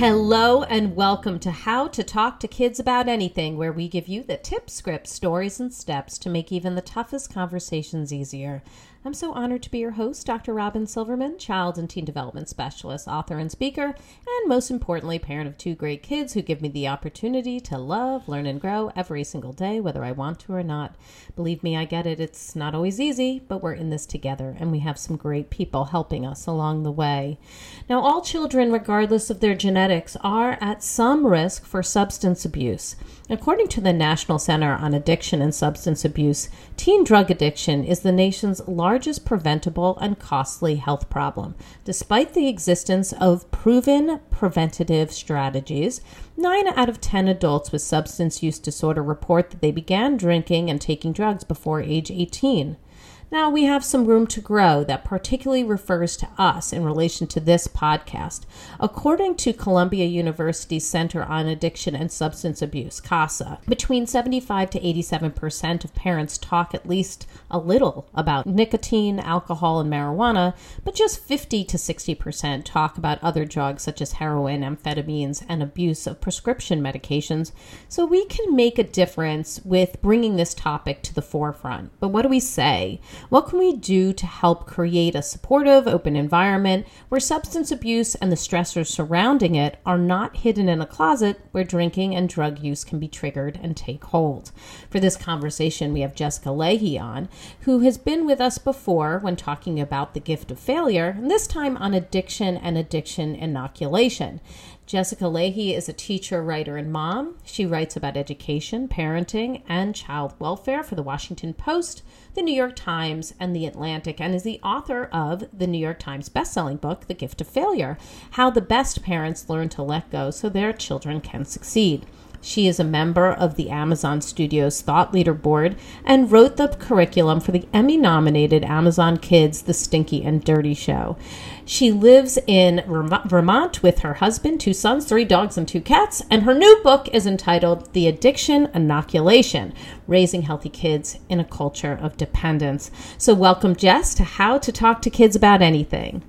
Hello and welcome to How to Talk to Kids About Anything, where we give you the tips, scripts, stories, and steps to make even the toughest conversations easier. I'm so honored to be your host, Dr. Robin Silverman, child and teen development specialist, author, and speaker, and most importantly, parent of two great kids who give me the opportunity to love, learn, and grow every single day, whether I want to or not. Believe me, I get it. It's not always easy, but we're in this together, and we have some great people helping us along the way. Now, all children, regardless of their genetics, are at some risk for substance abuse. According to the National Center on Addiction and Substance Abuse, teen drug addiction is the nation's largest preventable and costly health problem. Despite the existence of proven preventative strategies, 9 out of 10 adults with substance use disorder report that they began drinking and taking drugs before age 18. Now, we have some room to grow that particularly refers to us in relation to this podcast. According to Columbia University's Center on Addiction and Substance Abuse, CASA, between 75 to 87 percent of parents talk at least a little about nicotine, alcohol, and marijuana, but just 50 to 60 percent talk about other drugs such as heroin, amphetamines, and abuse of prescription medications. So we can make a difference with bringing this topic to the forefront. But what do we say? What can we do to help create a supportive, open environment where substance abuse and the stressors surrounding it are not hidden in a closet where drinking and drug use can be triggered and take hold? For this conversation, we have Jessica Lahey on, who has been with us before when talking about the gift of failure, and this time on addiction and addiction inoculation. Jessica Lahey is a teacher, writer, and mom. She writes about education, parenting, and child welfare for the Washington Post, the New York Times, and the Atlantic, and is the author of the New York Times bestselling book, The Gift of Failure How the Best Parents Learn to Let Go So Their Children Can Succeed. She is a member of the Amazon Studios Thought Leader Board and wrote the curriculum for the Emmy nominated Amazon Kids The Stinky and Dirty Show. She lives in Vermont with her husband, two sons, three dogs, and two cats, and her new book is entitled The Addiction Inoculation Raising Healthy Kids in a Culture of Dependence. So, welcome, Jess, to How to Talk to Kids About Anything.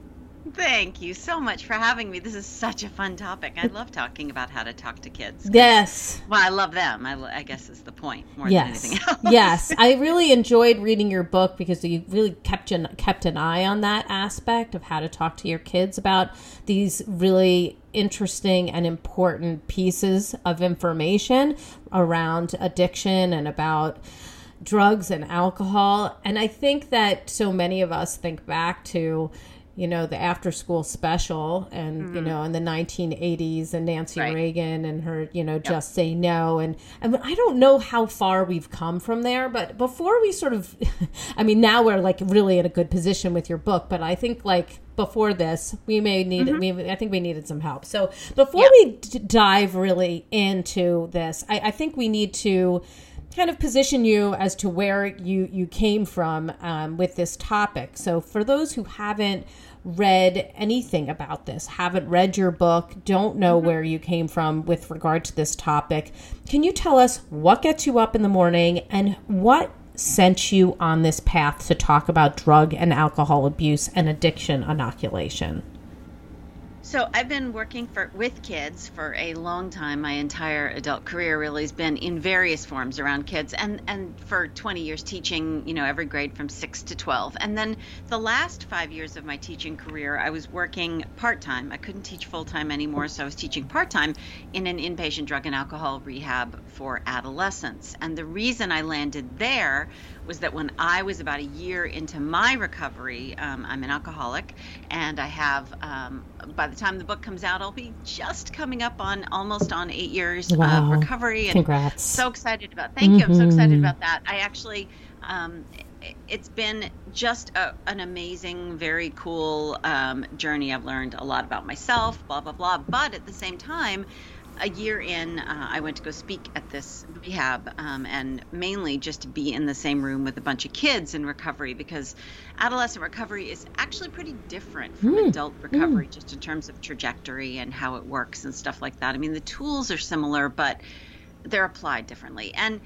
Thank you so much for having me. This is such a fun topic. I love talking about how to talk to kids. Yes. Well, I love them. I, I guess is the point more yes. than anything else. yes, I really enjoyed reading your book because you really kept an, kept an eye on that aspect of how to talk to your kids about these really interesting and important pieces of information around addiction and about drugs and alcohol. And I think that so many of us think back to you know the after school special and mm-hmm. you know in the 1980s and Nancy right. Reagan and her you know yep. just say no and I, mean, I don't know how far we've come from there but before we sort of I mean now we're like really in a good position with your book but I think like before this we may need mm-hmm. we, I think we needed some help so before yep. we d- dive really into this I, I think we need to kind of position you as to where you you came from um, with this topic. So for those who haven't read anything about this, haven't read your book, don't know mm-hmm. where you came from with regard to this topic, can you tell us what gets you up in the morning and what sent you on this path to talk about drug and alcohol abuse and addiction inoculation? So I've been working for with kids for a long time. My entire adult career really has been in various forms around kids, and and for 20 years teaching, you know, every grade from six to 12. And then the last five years of my teaching career, I was working part time. I couldn't teach full time anymore, so I was teaching part time in an inpatient drug and alcohol rehab for adolescents. And the reason I landed there was that when I was about a year into my recovery, um, I'm an alcoholic, and I have, um, by the time the book comes out, I'll be just coming up on almost on eight years wow. of recovery. And Congrats. So excited about, thank mm-hmm. you. I'm so excited mm-hmm. about that. I actually, um, it's been just a, an amazing, very cool um, journey. I've learned a lot about myself, blah, blah, blah. But at the same time, a year in, uh, I went to go speak at this rehab, um, and mainly just to be in the same room with a bunch of kids in recovery because adolescent recovery is actually pretty different from mm. adult recovery, mm. just in terms of trajectory and how it works and stuff like that. I mean, the tools are similar, but they're applied differently. And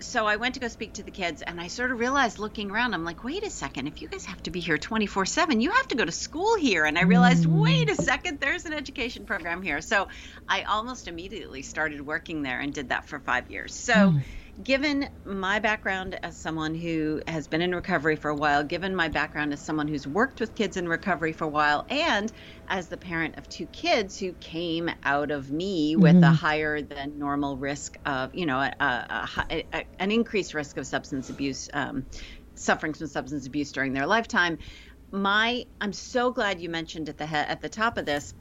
so I went to go speak to the kids, and I sort of realized looking around, I'm like, wait a second, if you guys have to be here 24 7, you have to go to school here. And I realized, mm. wait a second, there's an education program here. So I almost immediately started working there and did that for five years. So mm given my background as someone who has been in recovery for a while, given my background as someone who's worked with kids in recovery for a while, and as the parent of two kids who came out of me with mm-hmm. a higher than normal risk of, you know, a, a, a, an increased risk of substance abuse, um, suffering from substance abuse during their lifetime. My, I'm so glad you mentioned at the he- at the top of this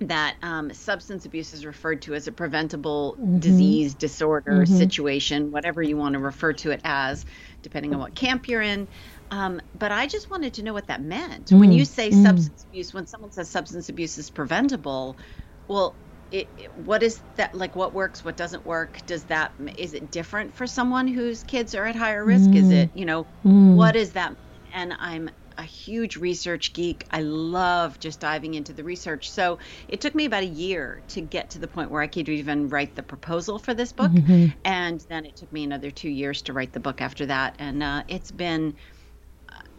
that um, substance abuse is referred to as a preventable mm-hmm. disease, disorder, mm-hmm. situation, whatever you want to refer to it as, depending on what camp you're in. Um, but I just wanted to know what that meant. Mm-hmm. When you say mm. substance abuse, when someone says substance abuse is preventable, well, it, it, what is that like what works what doesn't work does that is it different for someone whose kids are at higher risk is it you know mm. what is that and i'm a huge research geek. I love just diving into the research. So it took me about a year to get to the point where I could even write the proposal for this book. Mm-hmm. And then it took me another two years to write the book after that. And uh, it's been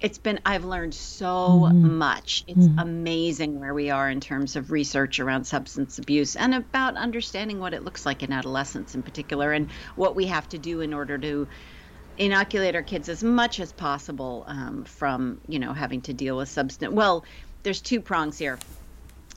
it's been i've learned so mm-hmm. much it's mm-hmm. amazing where we are in terms of research around substance abuse and about understanding what it looks like in adolescence in particular and what we have to do in order to inoculate our kids as much as possible um, from you know having to deal with substance. Well, there's two prongs here.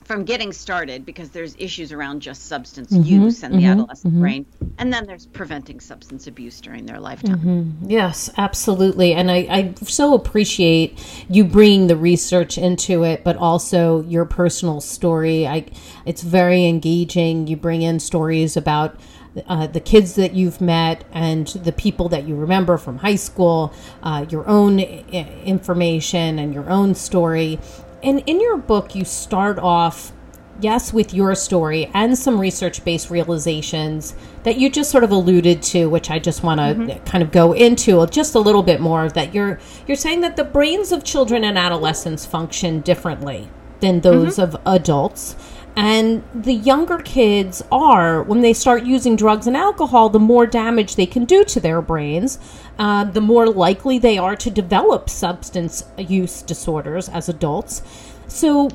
From getting started, because there's issues around just substance mm-hmm, use and mm-hmm, the adolescent mm-hmm. brain, and then there's preventing substance abuse during their lifetime. Mm-hmm. Yes, absolutely, and I, I so appreciate you bringing the research into it, but also your personal story. I, it's very engaging. You bring in stories about uh, the kids that you've met and the people that you remember from high school, uh, your own I- information and your own story. And in your book, you start off, yes, with your story and some research based realizations that you just sort of alluded to, which I just want to mm-hmm. kind of go into just a little bit more. That you're you're saying that the brains of children and adolescents function differently than those mm-hmm. of adults and the younger kids are, when they start using drugs and alcohol, the more damage they can do to their brains, uh, the more likely they are to develop substance use disorders as adults. So,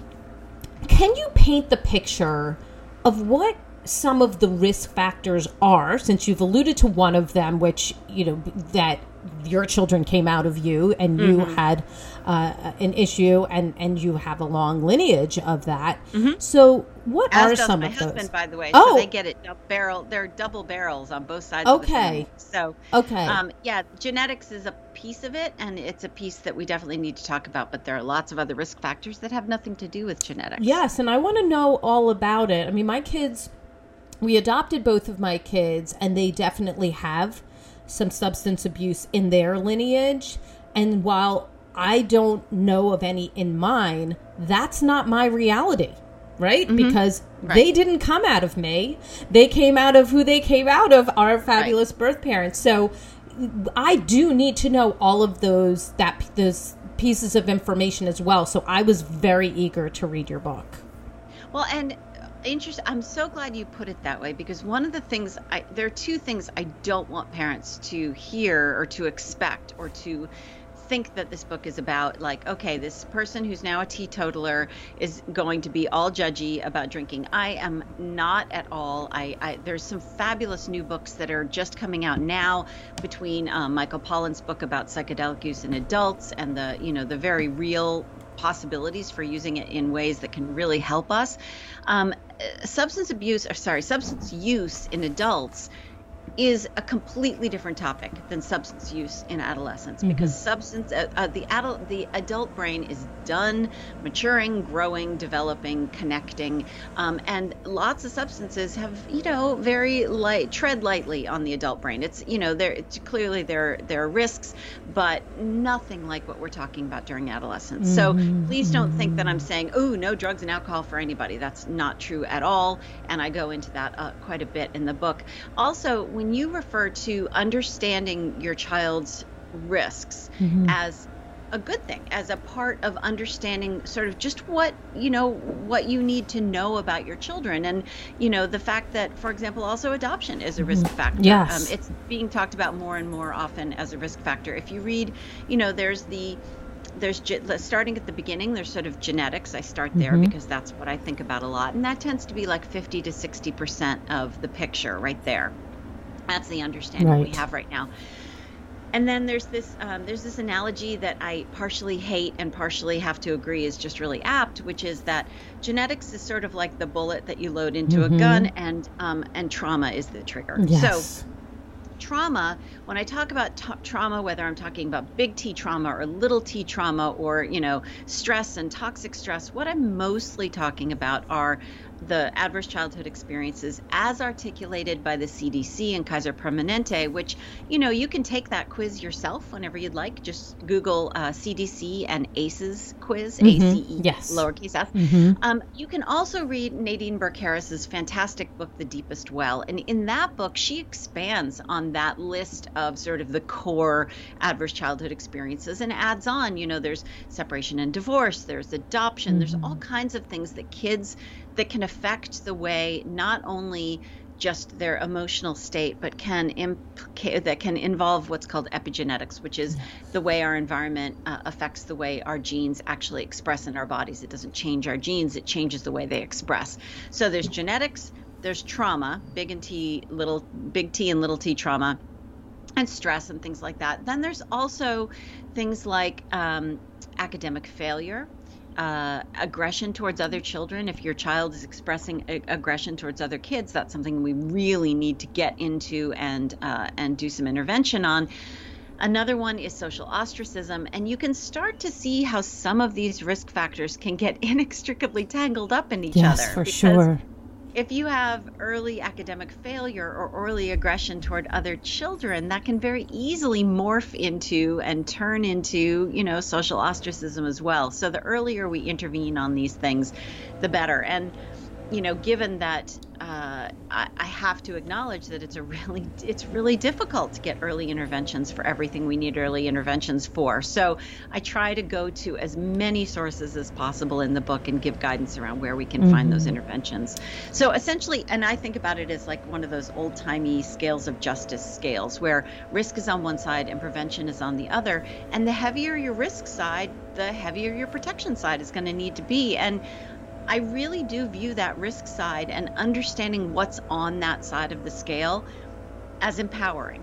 can you paint the picture of what some of the risk factors are, since you've alluded to one of them, which, you know, that your children came out of you and you mm-hmm. had uh, an issue and and you have a long lineage of that. Mm-hmm. So what As are some my of husband, those? By the way, oh. so they get it barrel. They're double barrels on both sides. Okay. So okay. Um, yeah, genetics is a piece of it, and it's a piece that we definitely need to talk about. But there are lots of other risk factors that have nothing to do with genetics. Yes, and I want to know all about it. I mean, my kids. We adopted both of my kids, and they definitely have some substance abuse in their lineage. And while I don't know of any in mine, that's not my reality, right? Mm-hmm. Because right. they didn't come out of me. They came out of who they came out of, our fabulous right. birth parents. So I do need to know all of those that those pieces of information as well. So I was very eager to read your book. Well, and interesting. I'm so glad you put it that way because one of the things I there are two things I don't want parents to hear or to expect or to think that this book is about like okay this person who's now a teetotaler is going to be all judgy about drinking i am not at all i, I there's some fabulous new books that are just coming out now between um, michael pollan's book about psychedelic use in adults and the you know the very real possibilities for using it in ways that can really help us um, substance abuse, or sorry, substance use in adults is a completely different topic than substance use in adolescence mm-hmm. because substance uh, uh, the adult the adult brain is done maturing growing developing connecting um, and lots of substances have you know very light tread lightly on the adult brain it's you know there it's clearly there there are risks but nothing like what we're talking about during adolescence mm-hmm. so please don't think that i'm saying oh no drugs and alcohol for anybody that's not true at all and i go into that uh, quite a bit in the book also when when you refer to understanding your child's risks mm-hmm. as a good thing as a part of understanding sort of just what you know what you need to know about your children and you know the fact that for example also adoption is a risk mm-hmm. factor yes. Um, it's being talked about more and more often as a risk factor if you read you know there's the there's starting at the beginning there's sort of genetics i start there mm-hmm. because that's what i think about a lot and that tends to be like 50 to 60 percent of the picture right there that's the understanding right. we have right now. And then there's this um, there's this analogy that I partially hate and partially have to agree is just really apt, which is that genetics is sort of like the bullet that you load into mm-hmm. a gun, and um, and trauma is the trigger. Yes. So trauma, when I talk about t- trauma, whether I'm talking about big T trauma or little t trauma or, you know, stress and toxic stress, what I'm mostly talking about are the adverse childhood experiences as articulated by the CDC and Kaiser Permanente, which, you know, you can take that quiz yourself whenever you'd like. Just Google uh, CDC and ACEs quiz, mm-hmm. A-C-E, yes. lowercase s. Mm-hmm. Um, you can also read Nadine Burke Harris's fantastic book, The Deepest Well. And in that book, she expands on that list of sort of the core adverse childhood experiences and adds on, you know, there's separation and divorce, there's adoption, mm-hmm. there's all kinds of things that kids that can affect the way not only just their emotional state, but can imp- that can involve what's called epigenetics, which is the way our environment uh, affects the way our genes actually express in our bodies. It doesn't change our genes; it changes the way they express. So there's genetics, there's trauma, big and T, little, big T and little T trauma, and stress and things like that. Then there's also things like um, academic failure uh, aggression towards other children, if your child is expressing a- aggression towards other kids, that's something we really need to get into and uh, and do some intervention on. Another one is social ostracism, and you can start to see how some of these risk factors can get inextricably tangled up in each yes, other. for sure if you have early academic failure or early aggression toward other children, that can very easily morph into and turn into, you know, social ostracism as well. So the earlier we intervene on these things, the better. And you know, given that uh, I, I, have to acknowledge that it's a really it's really difficult to get early interventions for everything we need early interventions for. So I try to go to as many sources as possible in the book and give guidance around where we can mm-hmm. find those mm-hmm. interventions. So essentially, and I think about it as like one of those old timey scales of justice scales where risk is on one side and prevention is on the other. And the heavier your risk side, the heavier your protection side is going to need to be. And I really do view that risk side and understanding what's on that side of the scale as empowering.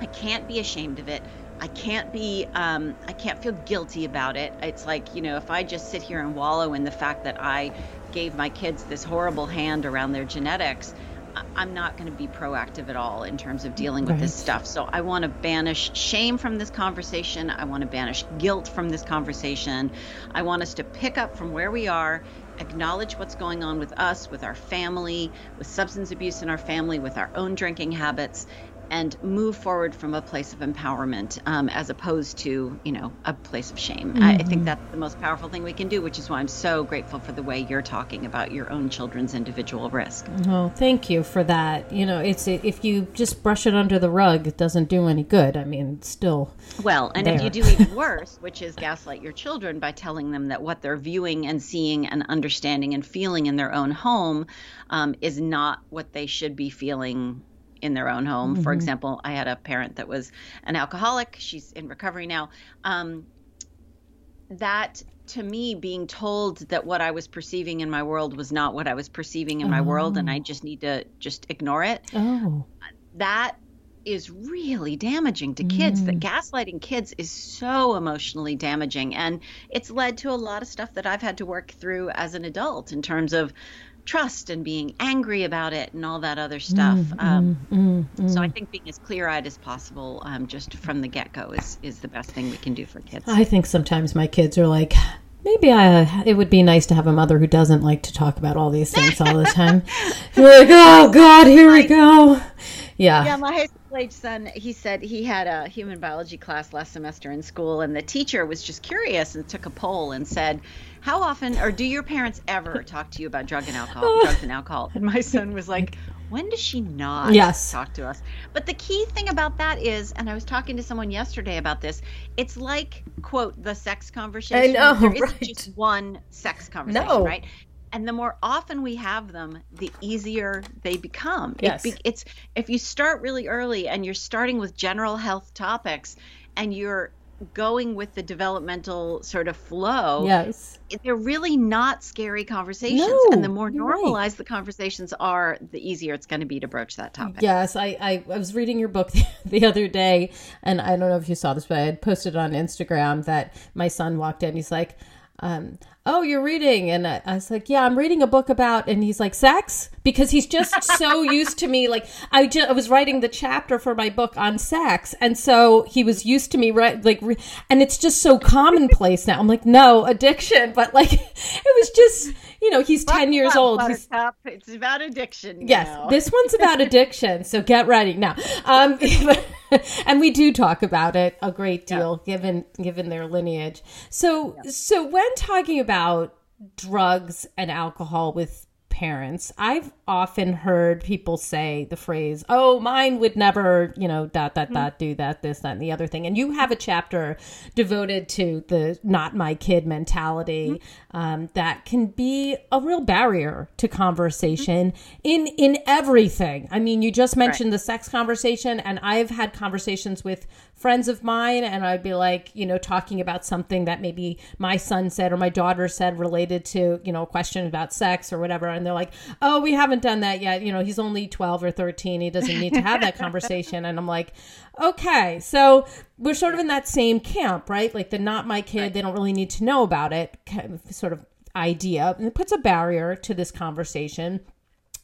I can't be ashamed of it. I can't be, um, I can't feel guilty about it. It's like, you know, if I just sit here and wallow in the fact that I gave my kids this horrible hand around their genetics, I'm not going to be proactive at all in terms of dealing with right. this stuff. So I want to banish shame from this conversation. I want to banish guilt from this conversation. I want us to pick up from where we are acknowledge what's going on with us, with our family, with substance abuse in our family, with our own drinking habits, and move forward from a place of empowerment um, as opposed to you know a place of shame mm-hmm. I, I, think mm-hmm. that's the most powerful thing we can do which is why i'm so grateful for the way you're talking about your own children's individual risk oh thank you for that you know it's if you just brush it under the rug it doesn't do any good i mean it's still well and there. if you do even worse which is gaslight your children by telling them that what they're viewing and seeing and understanding and feeling in their own home um, is not what they should be feeling in their own home. Mm-hmm. For example, I had a parent that was an alcoholic. She's in recovery now. Um, that to me being told that what I was perceiving in my world was not what I was perceiving in oh. my world and I oh. just need to just ignore it. Oh. That is really damaging to kids. That gaslighting kids is so emotionally damaging. And it's led to a lot of stuff that I've had to work through as an adult in terms of trust and being angry about it and all that other stuff. Mm, mm, um, mm, So I think being as clear eyed as possible um, just from the get go is, is the best thing we can do for kids. I think sometimes my kids are like, maybe I. It would be nice to have a mother who doesn't like to talk about all these things all the time. You're like, oh God, here we go. Yeah. Yeah, my high school age son, he said he had a human biology class last semester in school, and the teacher was just curious and took a poll and said, How often, or do your parents ever talk to you about drug and alcohol, drugs and alcohol? And my son was like, When does she not Yes. talk to us? But the key thing about that is, and I was talking to someone yesterday about this, it's like, quote, the sex conversation. know, There isn't right. just one sex conversation, No. right? And the more often we have them, the easier they become. It Yes. be- it's if you start really early and you're starting with general health topics and you're going with the developmental sort of flow, Yes. they're really not scary conversations. No, and the more you're right. normalized the conversations are, the easier it's going to be to broach that topic. Yes, I, I, I was reading your book the other day, and I don't know if you saw this, but I had posted on Instagram that my son walked in. He's like, um, "Oh, you're reading," and I, I was like, "Yeah, I'm reading a book about," and he's like, "Sex," because he's just so used to me. Like I, ju- I was writing the chapter for my book on sex, and so he was used to me, right? Like, re- and it's just so commonplace now. I'm like, no addiction, but like, it was just, you know, he's ten years old. He's It's about addiction. Yes, now. this one's about addiction, so get ready now. Um, and we do talk about it a great deal, given given their lineage. So, so when talking about drugs and alcohol with parents, I've often heard people say the phrase, "Oh, mine would never," you know, dot dot dot, do that, this, that, and the other thing. And you have a chapter devoted to the "not my kid" mentality um, that can be a real barrier to conversation in in everything. I mean, you just mentioned the sex conversation, and I've had conversations with friends of mine, and I'd be like, you know, talking about something that maybe my son said or my daughter said related to, you know, a question about sex or whatever, and they're like, oh, we haven't done that yet. You know, he's only twelve or thirteen; he doesn't need to have that conversation. And I'm like, okay, so we're sort of in that same camp, right? Like the not my kid, they don't really need to know about it, kind of sort of idea, and it puts a barrier to this conversation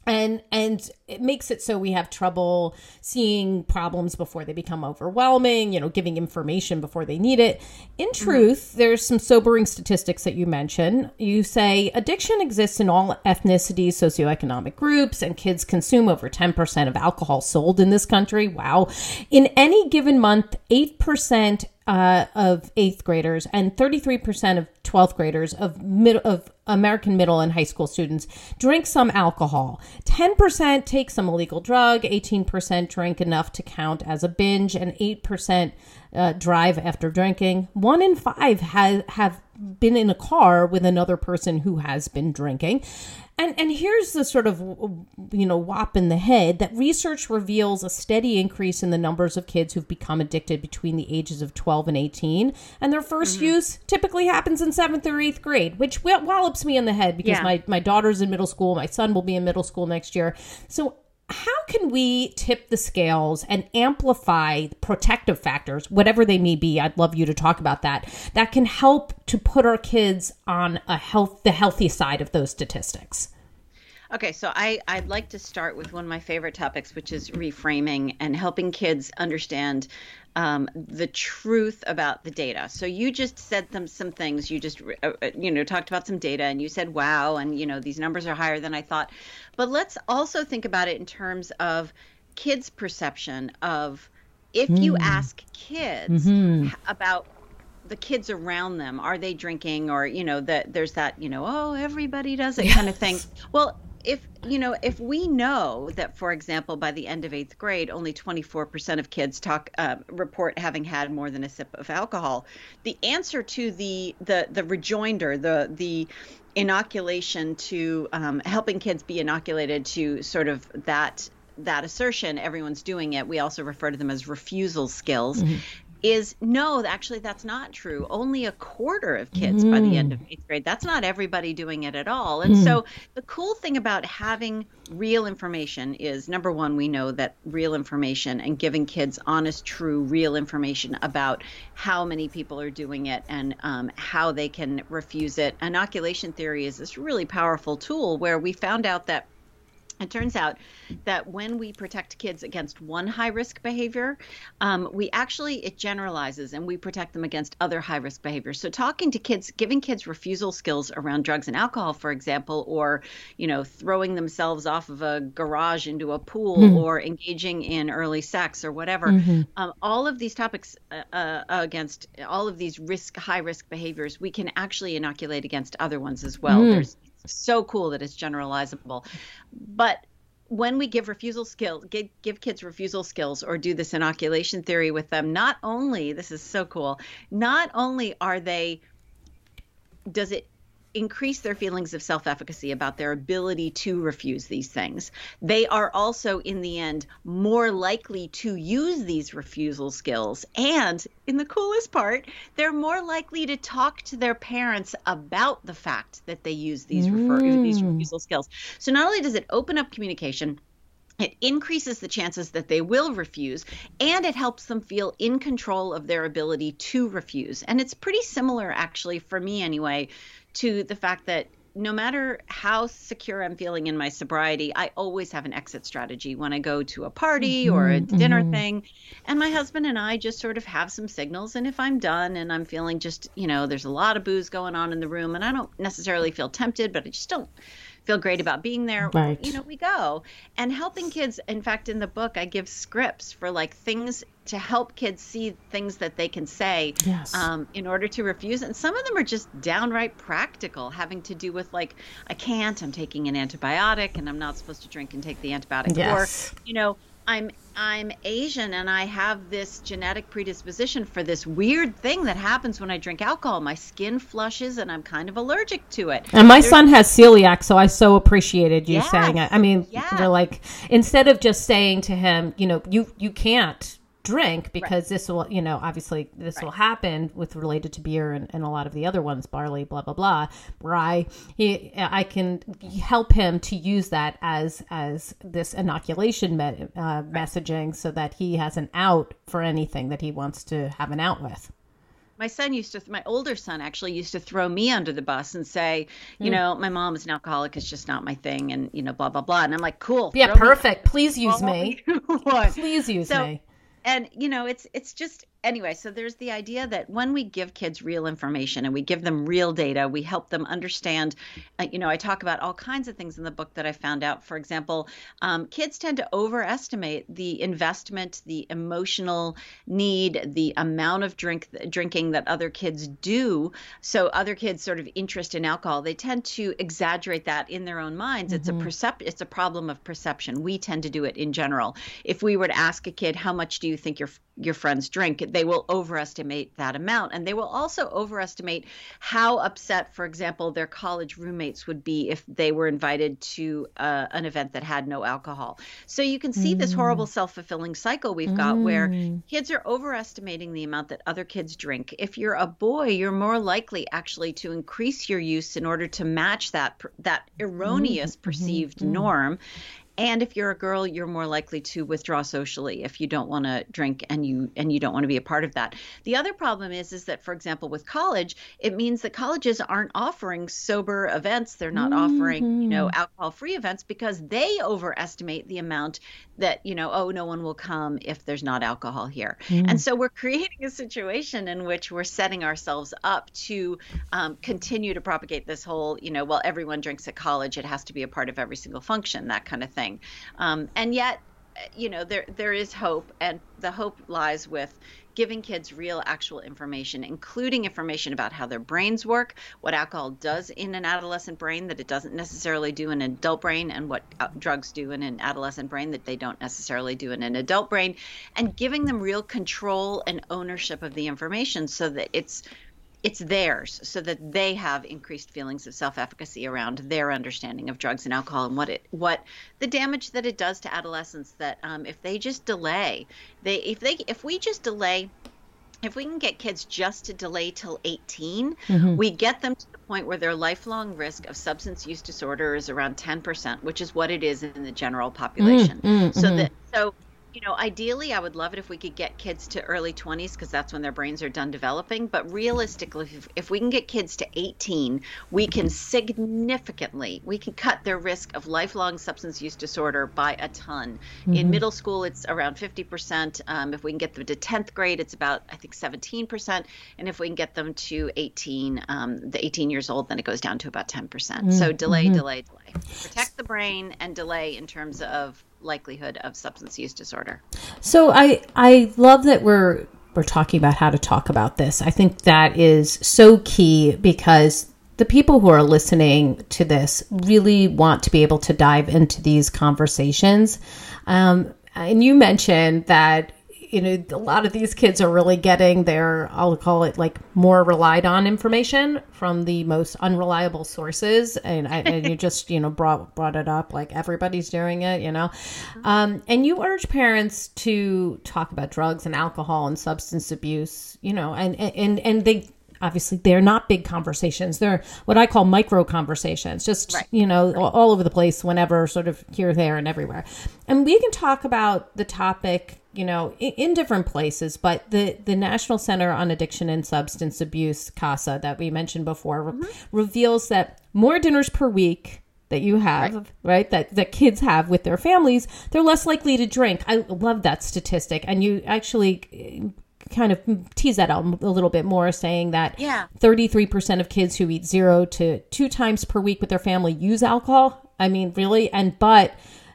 and and it makes it so we have trouble seeing problems before they become overwhelming you know giving information before they need it. In truth there's some sobering statistics that you mention you say addiction exists in all ethnicities socioeconomic groups and kids consume over 10% of alcohol sold in this country. Wow. In any given month 8% uh, of eighth graders and 33% of 12th graders of mid- of American middle and high school students drink some alcohol. 10% take some illegal drug, 18% drink enough to count as a binge, and 8% uh, drive after drinking. One in five has have been in a car with another person who has been drinking. And and here's the sort of you know whop in the head that research reveals a steady increase in the numbers of kids who've become addicted between the ages of 12 and 18 and their 1st mm-hmm. use typically happens in 7th or 8th grade which wa- wallops me in the head because Yeah. my my daughter's in middle school my son will be in middle school next year. So how can we tip the scales and amplify protective factors whatever they may be? I'd love you to talk about that. That can help to put our kids on a health the healthy side of those statistics Okay, so I, I'd like to start with one of my favorite topics, which is reframing and helping kids understand um, the truth about the data. So you just said them some things. You just uh, uh, you know talked about some data, and you said, "Wow," and you know these numbers are higher than I thought. But let's also think about it in terms of kids' perception of if you ask kids h- about the kids around them are they drinking or you know that there's that you know oh everybody does it kind of thing well if you know if we know that for example by the end of eighth grade only 24% of kids talk uh, report having had more than a sip of alcohol the answer to the the the rejoinder the the inoculation to um, helping kids be inoculated to sort of that that assertion everyone's doing it. We also refer to them as refusal skills is no, actually, that's not true. Only a quarter of kids mm. by the end of eighth grade. That's not everybody doing it at all. And mm. so, the cool thing about having real information is number one, we know that real information and giving kids honest, true, real information about how many people are doing it and um, how they can refuse it. Inoculation theory is this really powerful tool where we found out that it turns out that when we protect kids against one high risk behavior, um, we actually, it generalizes and we protect them against other high risk behaviors. So, talking to kids, giving kids refusal skills around drugs and alcohol, for example, or, you know, throwing themselves off of a garage into a pool mm-hmm. or engaging in early sex or whatever, mm-hmm. um, all of these topics uh, uh, against all of these risk, high risk behaviors, we can actually inoculate against other ones as well. Mm. There's so cool that it's generalizable. But when we give refusal skills, give, give kids refusal skills or do this inoculation theory with them, not only, this is so cool, not only are they, does it increase their feelings of self efficacy about their ability to refuse these things. They are also, in the end, more likely to use these refusal skills. And in the coolest part, they're more likely to talk to their parents about the fact that they use these, refer- these mm. refusal skills. So not only does it open up communication, it increases the chances that they will refuse and it helps them feel in control of their ability to refuse. And it's pretty similar, actually, for me anyway, to the fact that no matter how secure I'm feeling in my sobriety, I always have an exit strategy when I go to a party mm-hmm, or a dinner mm-hmm. thing. And my husband and I just sort of have some signals. And if I'm done and I'm feeling just, you know, there's a lot of booze going on in the room and I don't necessarily feel tempted, but I just don't feel great about being there, right. you know, we go. And helping kids, in fact, in the book, I give scripts for like things to help kids see things that they can say yes. um, in order to refuse. And some of them are just downright practical, having to do with like, I can't, I'm taking an antibiotic and I'm not supposed to drink and take the antibiotic. Yes. Or, you know, I'm I'm Asian and I have this genetic predisposition for this weird thing that happens when I drink alcohol. My skin flushes and I'm kind of allergic to it. And my There's, son has celiac, so I so appreciated you yes, saying it. I mean, yes. are like instead of just saying to him, you know, you you can't drink because right. this will you know obviously this right. will happen with related to beer and, and a lot of the other ones barley blah blah blah rye he i can help him to use that as as this inoculation me- uh, messaging so that he has an out for anything that he wants to have an out with my son used to my older son actually used to throw me under the bus and say you mm. know my mom is an alcoholic it's just not my thing and you know blah blah blah and i'm like cool yeah perfect me. please use me please use so, me and you know it's it's just anyway, so there's the idea that when we give kids real information and we give them real data, we help them understand. Uh, you know, I talk about all kinds of things in the book that I found out. For example, um, kids tend to overestimate the investment, the emotional need, the amount of drink drinking that other kids do. So other kids' sort of interest in alcohol, they tend to exaggerate that in their own minds. Mm-hmm. It's a mm-hmm. percep- It's a problem of perception. We tend to do it in general. If we were to ask a kid, "How much do you think your your friends drink?" They will overestimate that amount. And they will also overestimate how upset, for example, their college roommates would be if they were invited to uh, an event that had no alcohol. So you can see mm. this horrible self fulfilling cycle we've got mm. where kids are overestimating the amount that other kids drink. If you're a boy, you're more likely actually to increase your use in order to match that that erroneous mm. perceived mm-hmm. norm and if you're a girl you're more likely to withdraw socially if you don't want to drink and you and you don't want to be a part of that the other problem is is that for example with college it means that colleges aren't offering sober events they're not mm-hmm. offering you know mm-hmm. alcohol free events because they overestimate the amount that you know oh no one will come if there's not alcohol here mm. and so we're creating a situation in which we're setting ourselves up to um, continue to propagate this whole you know well everyone drinks at college it has to be a part of every single function that kind of thing thing. Um, and yet, you know, there there is hope, and the hope lies with giving kids real actual information including information about how their brains work what alcohol does in an adolescent brain that it doesn't necessarily do in an adult brain and what uh, drugs do in an adolescent brain that they don't necessarily do in an adult brain and giving them real control and ownership of the information so that it's it's theirs so that they have increased feelings of self-efficacy around their understanding of drugs and alcohol and what it what the damage that it does to adolescents that um, if they just delay they if they if we just delay if we can get kids just to delay till 18, mm-hmm. we get them to the point where their lifelong risk of substance use disorder is around 10%, which is what it is in the general population. Mm-hmm. So that so you know, ideally, I would love it if we could get kids to early 20s because that's when their brains are done developing. But realistically, if, if, we can get kids to 18, we can significantly we can cut their risk of lifelong substance use disorder by a ton. Mm-hmm. In middle school, it's around 50%. Um, if we can get them to 10th grade, it's about I think 17%. And if we can get them to 18, um, the 18 years old, then it goes down to about 10%. Mm-hmm. So delay, mm-hmm. delay, delay. Protect the brain and delay in terms of likelihood of substance use disorder. So I I love that we're we're talking about how to talk about this. I think that is so key because the people who are listening to this really want to be able to dive into these conversations. Um, and you mentioned that you know, a lot of these kids are really getting their, I'll call it like more relied on information from the most unreliable sources. And, I, and you just, you know, brought, brought it up like everybody's doing it, you know. Um, and you urge parents to talk about drugs and alcohol and substance abuse, you know, and, and, and they, obviously they're not big conversations they're what i call micro conversations just right. you know all, all over the place whenever sort of here there and everywhere and we can talk about the topic you know in, in, different places but the the national center on addiction and substance abuse casa that we mentioned before mm-hmm. re- reveals that more dinners per week that you have right. right, that that kids have with their families they're less likely to drink i love that statistic and you actually kind of tease that out a little bit more, saying that yeah. 33% of kids who eat zero to two times per week with their family use alcohol. I mean, really? And, but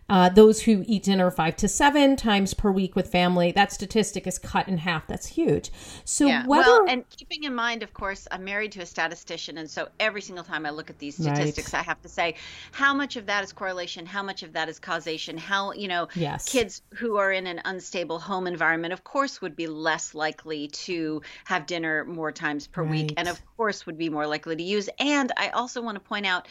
uh, those who eat dinner five to seven times per week with family, that statistic is cut in half. That's huge. So yeah. whether well, and keeping in mind, of course, I'm married to a statistician, and so every single time I look at these statistics, right. I have to say how much of that is correlation, how much of that is causation, how you know yes. kids who are in an unstable home environment, of course, would be less likely to have dinner more times per right. week, and of course, would be more likely to use. And I also want to point out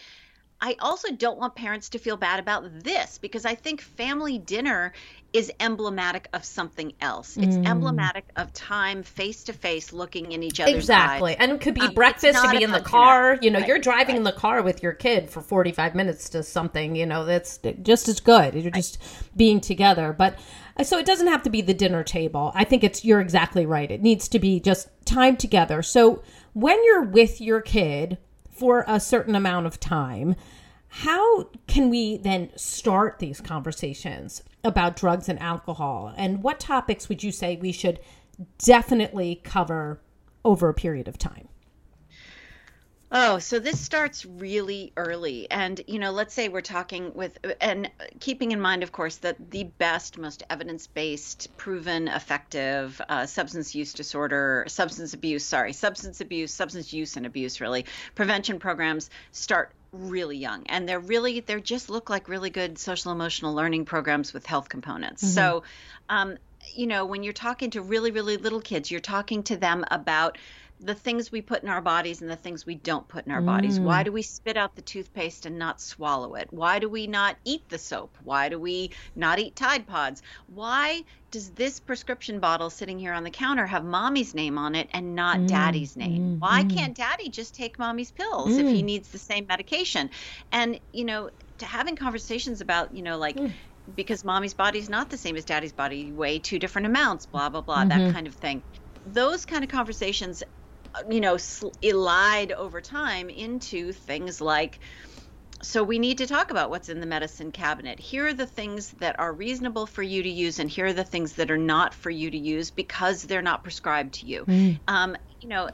I also don't want parents to feel bad about this because I think family dinner is emblematic of something else. It's mm. emblematic of time face to face looking in each other's exactly. eyes. Exactly. And it could be um, breakfast, to be in the car. Dinner. You know, right. you're driving right. in the car with your kid for 45 minutes to something, you know, that's just as good. You're just being together. But uh, so it doesn't have to be the dinner table. I think it's, you're exactly right. It needs to be just time together. So when you're with your kid, for a certain amount of time. How can we then start these conversations about drugs and alcohol? And what topics would you say we should definitely cover over a period of time? Oh, so this starts really early. And, you know, let's say we're talking with, and keeping in mind, of course, that the best, most evidence based, proven, effective uh, substance use disorder, substance abuse, sorry, substance abuse, substance use and abuse, really, prevention programs start really young and they're really they're just look like really good social emotional learning programs with health components mm-hmm. so um, you know when you're talking to really really little kids you're talking to them about the things we put in our bodies and the things we don't put in our mm. bodies. Why do we spit out the toothpaste and not swallow it? Why do we not eat the soap? Why do we not eat Tide Pods? Why does this prescription bottle sitting here on the counter have mommy's name on it and not mm. daddy's name? Mm. Why mm. can't daddy just take mommy's pills if he mm. needs the same medication? And, you know, to having conversations about, you know, like, mm. because mommy's body is not the same as daddy's body, you weigh two different amounts, blah, blah, blah, mm-hmm. that kind of thing those kind of conversations you know, elide over time into things like, so we need to talk about what's in the medicine cabinet. Here are the things that are reasonable for you to use, and here are the things that are not for you to use because they're not prescribed to you. Mm. Um, you know,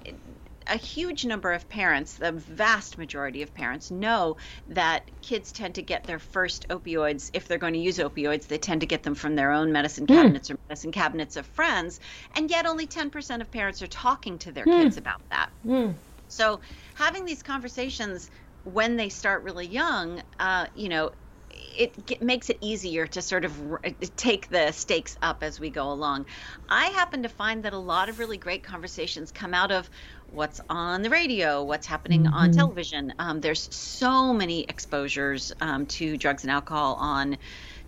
a huge number of parents, the vast majority of parents, know that kids tend to get their first opioids. If they're going to use opioids, they tend to get them from their own medicine hmm. cabinets mm. or medicine cabinets of friends. And yet, only 10% of parents are talking to their mm. kids about that. Mm. So, having these conversations when they start really young, uh, you know, it makes it easier to sort of take the stakes up as we go along. I happen to find that a lot of really great conversations come out of what's on the radio, what's happening mm-hmm. on television. Um, there's so many exposures um, to drugs and alcohol on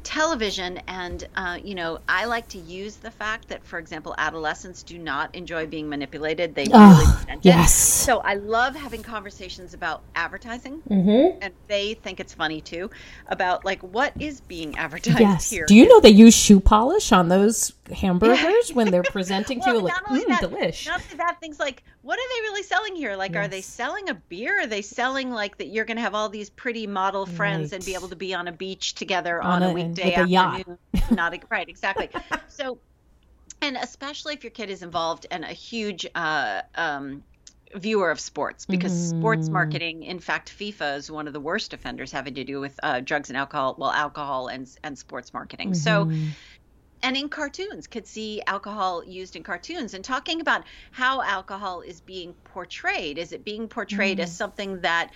television and uh, you know i like to use the fact that for example adolescents do not enjoy being manipulated they Oh, really it. yes. so i love having conversations about advertising Mm-hmm. and they think it's funny too about like what is being advertised Yes. here Do you know they use shoe polish on those hamburgers when they're presenting to well, you? Like, mm, that, delish. not only that, things like what are they really selling here? Like, are they selling a beer? Are they selling like that? You're going to have all these pretty model friends and be able to be on a beach together On on, a, a- weekday with a yacht. afternoon. Not a, right, exactly. so, and especially if your kid is involved and a huge uh, um, viewer of sports, because sports Mhm. marketing, in fact, FIFA is one of the worst offenders having to do with uh, drugs and alcohol. Well, alcohol and and sports marketing. So Mhm. and in cartoons could see alcohol used in cartoons and talking about how alcohol is being portrayed is it being portrayed as something that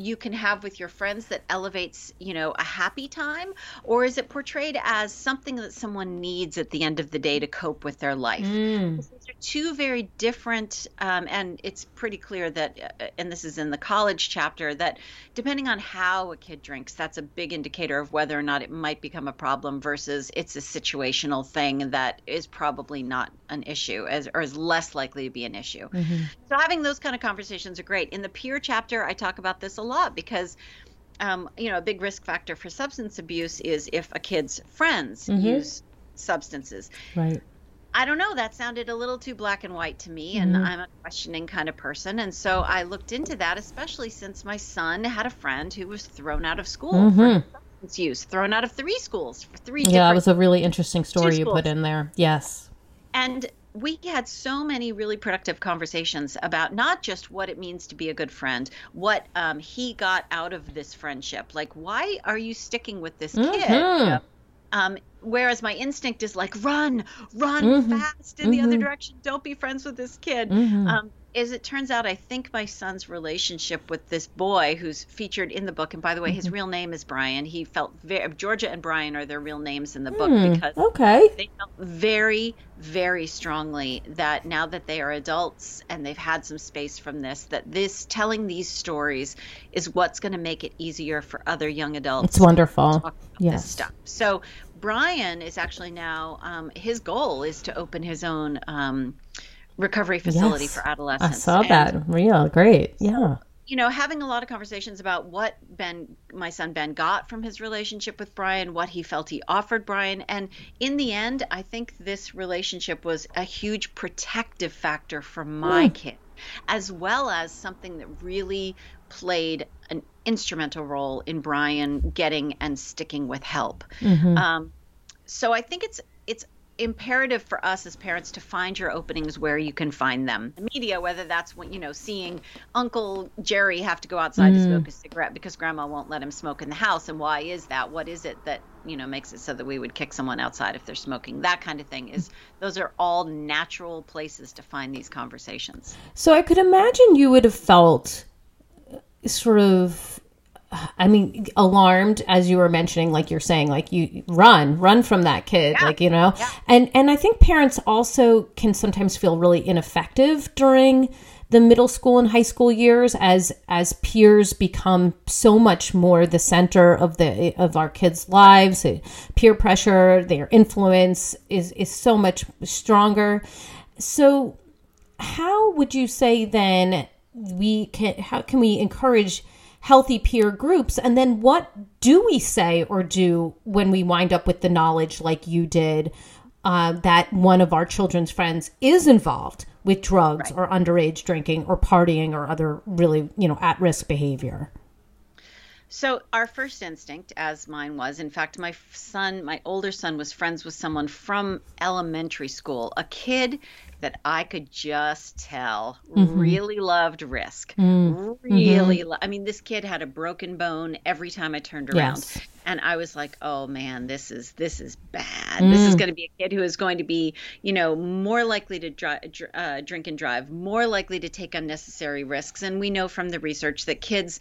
you can have with your friends that elevates you know a happy time or is it portrayed as something that someone needs at the end of the day to cope with their life Mm. these are two very different um, and it's pretty clear that uh, and this is in the college chapter that depending on how a kid drinks that's a big indicator of whether or not it might become a problem versus it's a situational thing that is probably not an issue as or is less likely to be an issue Mhm. so having those kind of conversations are great in the peer chapter i talk about this a lot because um, you know a big risk factor for substance abuse is if a kid's friends Mhm. use substances Right. I don't know. That sounded a little too black and white to me, and Mhm. I'm a questioning kind of person. And so I looked into that, especially since my son had a friend who was thrown out of school Mhm. for substance use, thrown out of three schools for three Yeah, that was a really interesting story you put in there. Yes. and we had so many really productive conversations about not just what it means to be a good friend, what um, he got out of this friendship. Like, why are you sticking with this kid? Mhm. You know? Um, whereas my instinct is like, run, run Mhm. fast in the other Mhm. direction. Don't be friends with this kid. Mhm. Um, as it turns out, I think my son's relationship with this boy who's featured in the book, and by the way, Mm-hmm. his real name is Brian. He felt very, Georgia and Brian are their real names in the book Hmm, because okay. they felt very, very strongly that now that they are adults and they've had some space from this, that this telling these stories is what's going to make it easier for other young adults It's wonderful. to talk about Yes. this stuff. So Brian is actually now um, his goal is to open his own um, recovery facility Yes. for adolescents. I saw And, that. Real great. Yeah. you know, having a lot of conversations about what Ben, my son Ben, got from his relationship with Brian, what he felt he offered Brian. And in the end, I think this relationship was a huge protective factor for my kid, as well as something that really played an instrumental role in Brian getting and sticking with help. Mhm. Um, so I think it's it's imperative for us as parents to find your openings where you can find them. The media, whether that's when you know seeing Uncle Jerry have to go outside to smoke mm. a cigarette because Grandma won't let him smoke in the house, and why is that? What is it that you know makes it so that we would kick someone outside if they're smoking? That kind of thing is those are all natural places to find these conversations. So I could imagine you would have felt uh, sort of I mean, alarmed as you were mentioning, like you're saying, like you run, run from that kid, like you know, and and I think parents also can sometimes feel really ineffective during the middle school and high school years as as peers become so much more the center of the of our kids' lives. Peer pressure, their influence is is so much stronger. So how would you say then we can how can we encourage healthy peer groups. And then what do we say or do when we wind up with the knowledge like you did uh, that one of our children's friends is involved with drugs or underage drinking or partying or other really you know at-risk behavior? So our first instinct, as mine was, in fact, my son, my older son, was friends with someone from elementary school, a kid that I could just tell mm-hmm. really loved risk. Mm-hmm. Really, lo- I mean, this kid had a broken bone every time I turned around, Yes. and I was like, "Oh man, this is this is bad. This is mm. going to be a kid who is going to be, you know, more likely to dri- uh, drink and drive, more likely to take unnecessary risks." And we know from the research that kids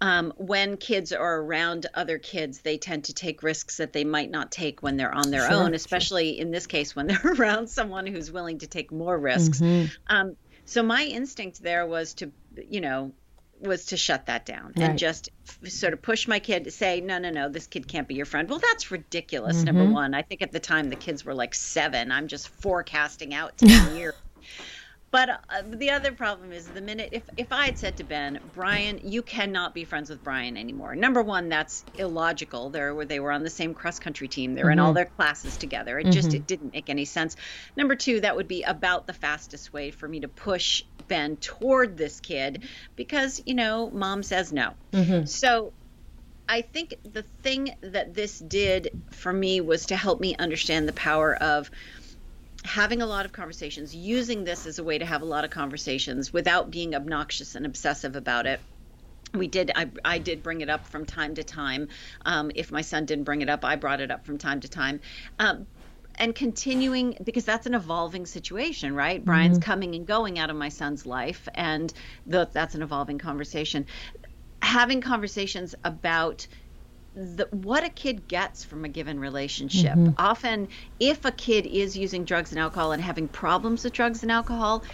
um, when kids are around other kids, they tend to take risks that they might not take when they're on their Sure, own, sure. especially in this case when they're around someone who's willing to take more risks. Mm-hmm. Um, so my instinct there was to, you know, was to shut that down Right. and just f- sort of push my kid to say, no, no, no, this kid can't be your friend. Well, that's ridiculous. Mm-hmm. Number one, I think at the time the kids were like seven. I'm just forecasting out 10 years. But uh, the other problem is the minute if if I had said to Ben, Brian, you cannot be friends with Brian anymore. Number one, that's illogical. They were they were on the same cross country team. They were in all mm-hmm. their classes together. It just mm-hmm. it didn't make any sense. Number two, that would be about the fastest way for me to push Ben toward this kid because you know mom says no. Mm-hmm. So I think the thing that this did for me was to help me understand the power of having a lot of conversations, using this as a way to have a lot of conversations without being obnoxious and obsessive about it. We did. I, I did bring it up from time to time. Um, if my son didn't bring it up, I brought it up from time to time. Um, and continuing because that's an evolving situation, right? Brian's coming and going out of my son's life, and the, that's an evolving conversation. Having conversations about the, what a kid gets from a given relationship. Often, if a kid is using drugs and alcohol and having problems with drugs and alcohol,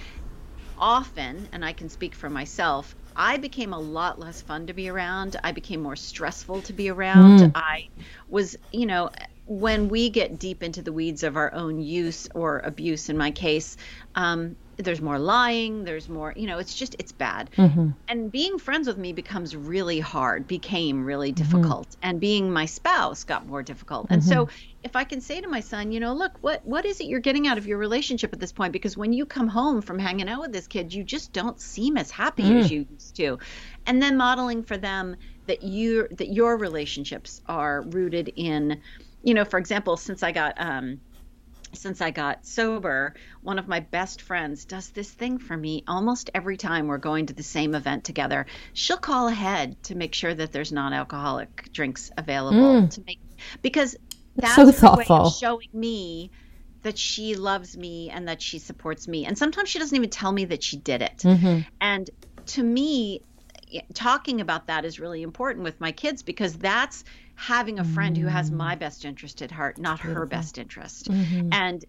often, and I can speak for myself, I became a lot less fun to be around. I became more stressful to be around. I was, you know, when we get deep into the weeds of our own use or abuse, in my case, um, there's more lying. There's more, you know, it's just, it's bad. Mm-hmm. And being friends with me becomes really hard, became really mm-hmm. difficult. And being my spouse got more difficult. And so mm-hmm. if I can say to my son, you know, look, what what is it you're getting out of your relationship at this point? Because when you come home from hanging out with this kid, you just don't seem as happy as mm. you used to. And then modeling for them that you that your relationships are rooted in, you know, for example, since I got um since I got sober, one of my best friends does this thing for me almost every time we're going to the same event together. She'll call ahead to make sure that there's non-alcoholic drinks available mm. to make because that's so thoughtful. of showing me that she loves me and that she supports me. And sometimes she doesn't even tell me that she did it. Mm-hmm. And to me, talking about that is really important with my kids because that's having a friend who has my mm. best interest at heart, not her best interest. Mm-hmm. And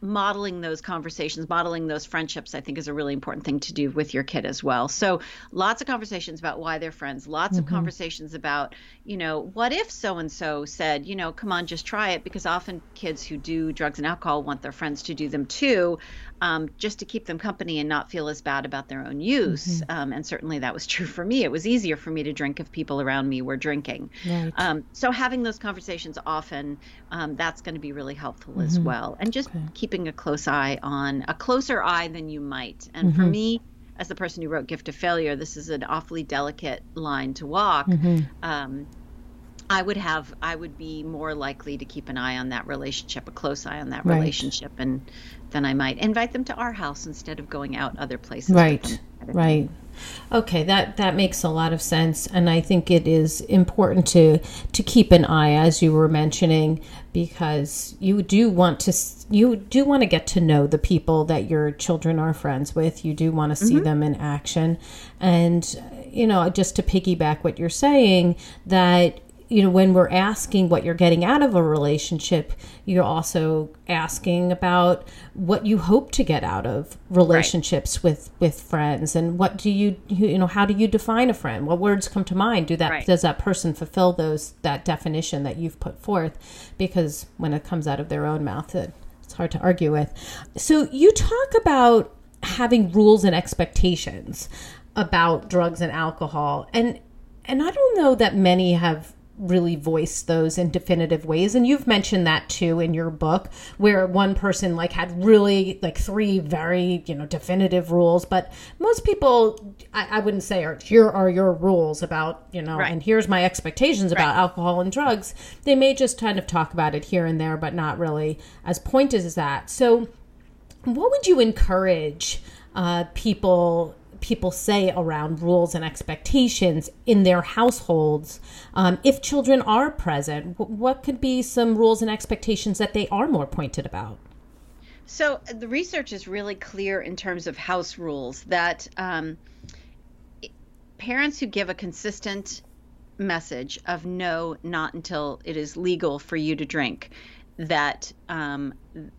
modeling those conversations, modeling those friendships, I think is a really important thing to do with your kid as well. So lots of conversations about why they're friends, lots of mm-hmm. conversations about, you know, what if so and so said, you know, come on, just try it, because often kids who do drugs and alcohol want their friends to do them too, um, just to keep them company and not feel as bad about their own use. Um, and certainly that was true for me. It was easier for me to drink if people around me were drinking. Right. Um, so having those conversations often, um, that's going to be really helpful as well. And just keeping a close eye on a closer eye than you might. And for me, as the person who wrote Gift of Failure, this is an awfully delicate line to walk. Um, I would have, I would be more likely to keep an eye on that relationship, a close eye on that Right. relationship, and then I might invite them to our house instead of going out other places. Right. Right. Okay, that that makes a lot of sense, and I think it is important to to keep an eye, as you were mentioning, because you do want to you do want to get to know the people that your children are friends with. You do want to see mm-hmm. them in action, and you know, just to piggyback what you're saying, that you know when we're asking what you're getting out of a relationship you're also asking about what you hope to get out of relationships with with friends and what do you you you know how do you define a friend? What words come to mind? Do that Right. does that person fulfill those that definition that you've put forth? Because when it comes out of their own mouth it, it's hard to argue with. So you talk about having rules and expectations about drugs and alcohol and and I don't know that many have really voice those in definitive ways and you've mentioned that too in your book where one person like had really like three very you know definitive rules but most people i, I wouldn't say are here are your rules about you know Right. and here's my expectations about Right. alcohol and drugs they may just kind of talk about it here and there but not really as pointed as that so what would you encourage uh, people people say around rules and expectations in their households um, if children are present wh- what could be some rules and expectations that they are more pointed about? So uh, the research is really clear in terms of house rules that um, parents who give a consistent message of no, not until it is legal for you to drink, that um,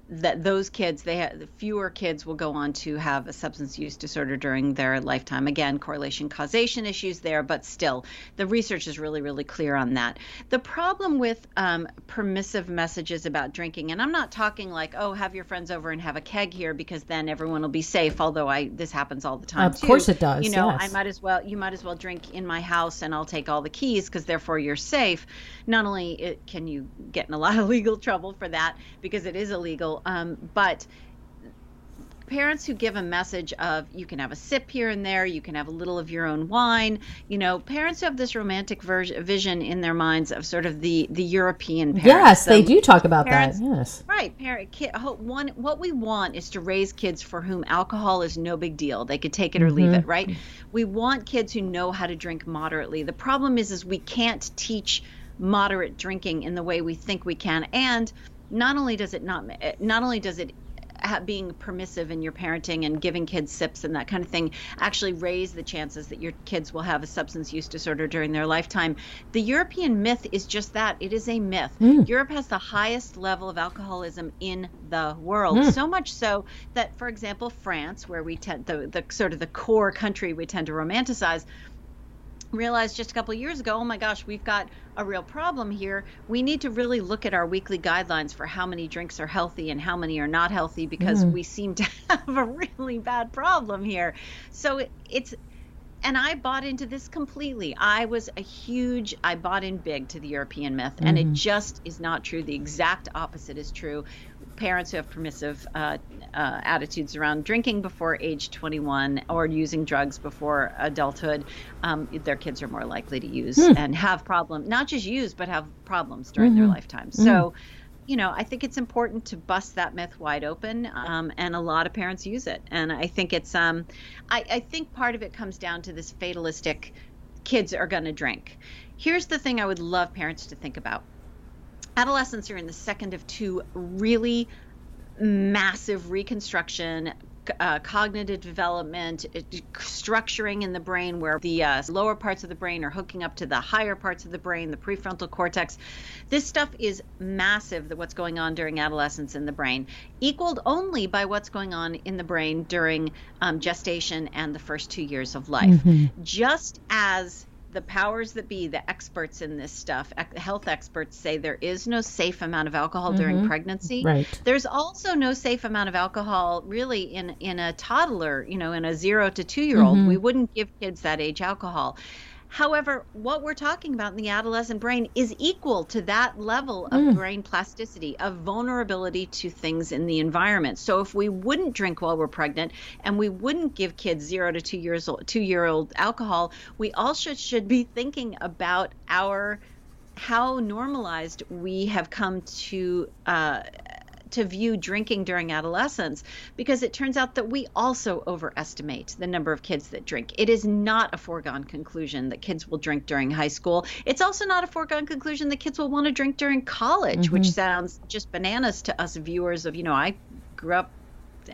that those kids they have fewer kids will go on to have a substance use disorder during their lifetime again correlation causation issues there but still the research is really really clear on that the problem with um, permissive messages about drinking and i'm not talking like oh have your friends over and have a keg here because then everyone will be safe although i this happens all the time of too. course it does you know yes. i might as well you might as well drink in my house and i'll take all the keys because therefore you're safe not only it, can you get in a lot of legal trouble for that because it is illegal um, but parents who give a message of you can have a sip here and there, you can have a little of your own wine. You know, parents who have this romantic ver- vision in their minds of sort of the the European parents. Yes, so they do talk about parents, that. Yes, right. Parent, kid, one. What we want is to raise kids for whom alcohol is no big deal. They could take it or mm-hmm. leave it. Right. We want kids who know how to drink moderately. The problem is, is we can't teach moderate drinking in the way we think we can, and not only does it not not only does it being permissive in your parenting and giving kids sips and that kind of thing actually raise the chances that your kids will have a substance use disorder during their lifetime. The European myth is just that it is a myth. Mm. Europe has the highest level of alcoholism in the world, mm. so much so that, for example, France, where we tend the, the sort of the core country we tend to romanticize, realized just a couple of years ago, oh my gosh, we've got a real problem here. We need to really look at our weekly guidelines for how many drinks are healthy and how many are not healthy because mm. we seem to have a really bad problem here. So it, it's and I bought into this completely. I was a huge, I bought in big to the European myth, mm-hmm. and it mm-hmm. just is not true. The exact opposite is true parents who have permissive uh, uh, attitudes around drinking before age 21 or using drugs before adulthood, um, their kids are more likely to use mm. and have problems, not just use, but have problems during mm-hmm. their lifetime. Mm. So, you know, I think it's important to bust that myth wide open, um, and a lot of parents use it. And I think it's, um, I, I think part of it comes down to this fatalistic kids are going to drink. Here's the thing I would love parents to think about adolescents are in the second of two really massive reconstruction uh, cognitive development, structuring in the brain where the uh, lower parts of the brain are hooking up to the higher parts of the brain, the prefrontal cortex. This stuff is massive, that what's going on during adolescence in the brain, equaled only by what's going on in the brain during um, gestation and the first two years of life. Mm-hmm. Just as the powers that be, the experts in this stuff, health experts say there is no safe amount of alcohol mm-hmm. during pregnancy. Right. There's also no safe amount of alcohol really in in a toddler, you know, in a 0 to 2 year old. Mm-hmm. We wouldn't give kids that age alcohol. However, what we're talking about in the adolescent brain is equal to that level of mm. brain plasticity, of vulnerability to things in the environment. So if we wouldn't drink while we're pregnant and we wouldn't give kids zero to two years old, two year old alcohol, we also should be thinking about our how normalized we have come to uh, to view drinking during adolescence because it turns out that we also overestimate the number of kids that drink. It is not a foregone conclusion that kids will drink during high school. It's also not a foregone conclusion that kids will want to drink during college, mm-hmm. which sounds just bananas to us viewers of, you know, I grew up